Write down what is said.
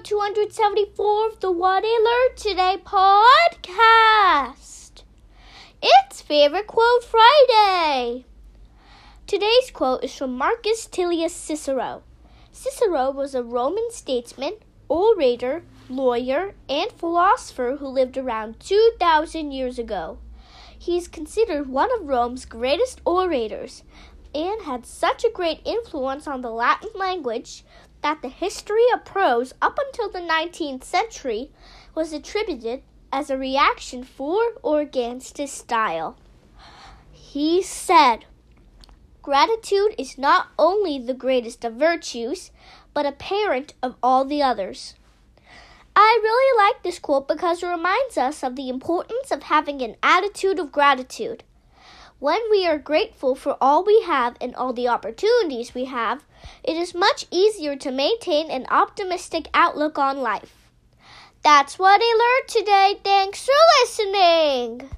Episode 274 of the What Learned Today podcast. It's Favorite Quote Friday. Today's quote is from Marcus Tullius Cicero. Cicero was a Roman statesman, orator, lawyer, and philosopher who lived around 2,000 years ago. He is considered one of Rome's greatest orators and had such a great influence on the Latin language that the history of prose up until the 19th century was attributed as a reaction for or against his style. He said, Gratitude is not only the greatest of virtues, but a parent of all the others. I really like this quote because it reminds us of the importance of having an attitude of gratitude. When we are grateful for all we have and all the opportunities we have, it is much easier to maintain an optimistic outlook on life. That's what I learned today. Thanks for listening.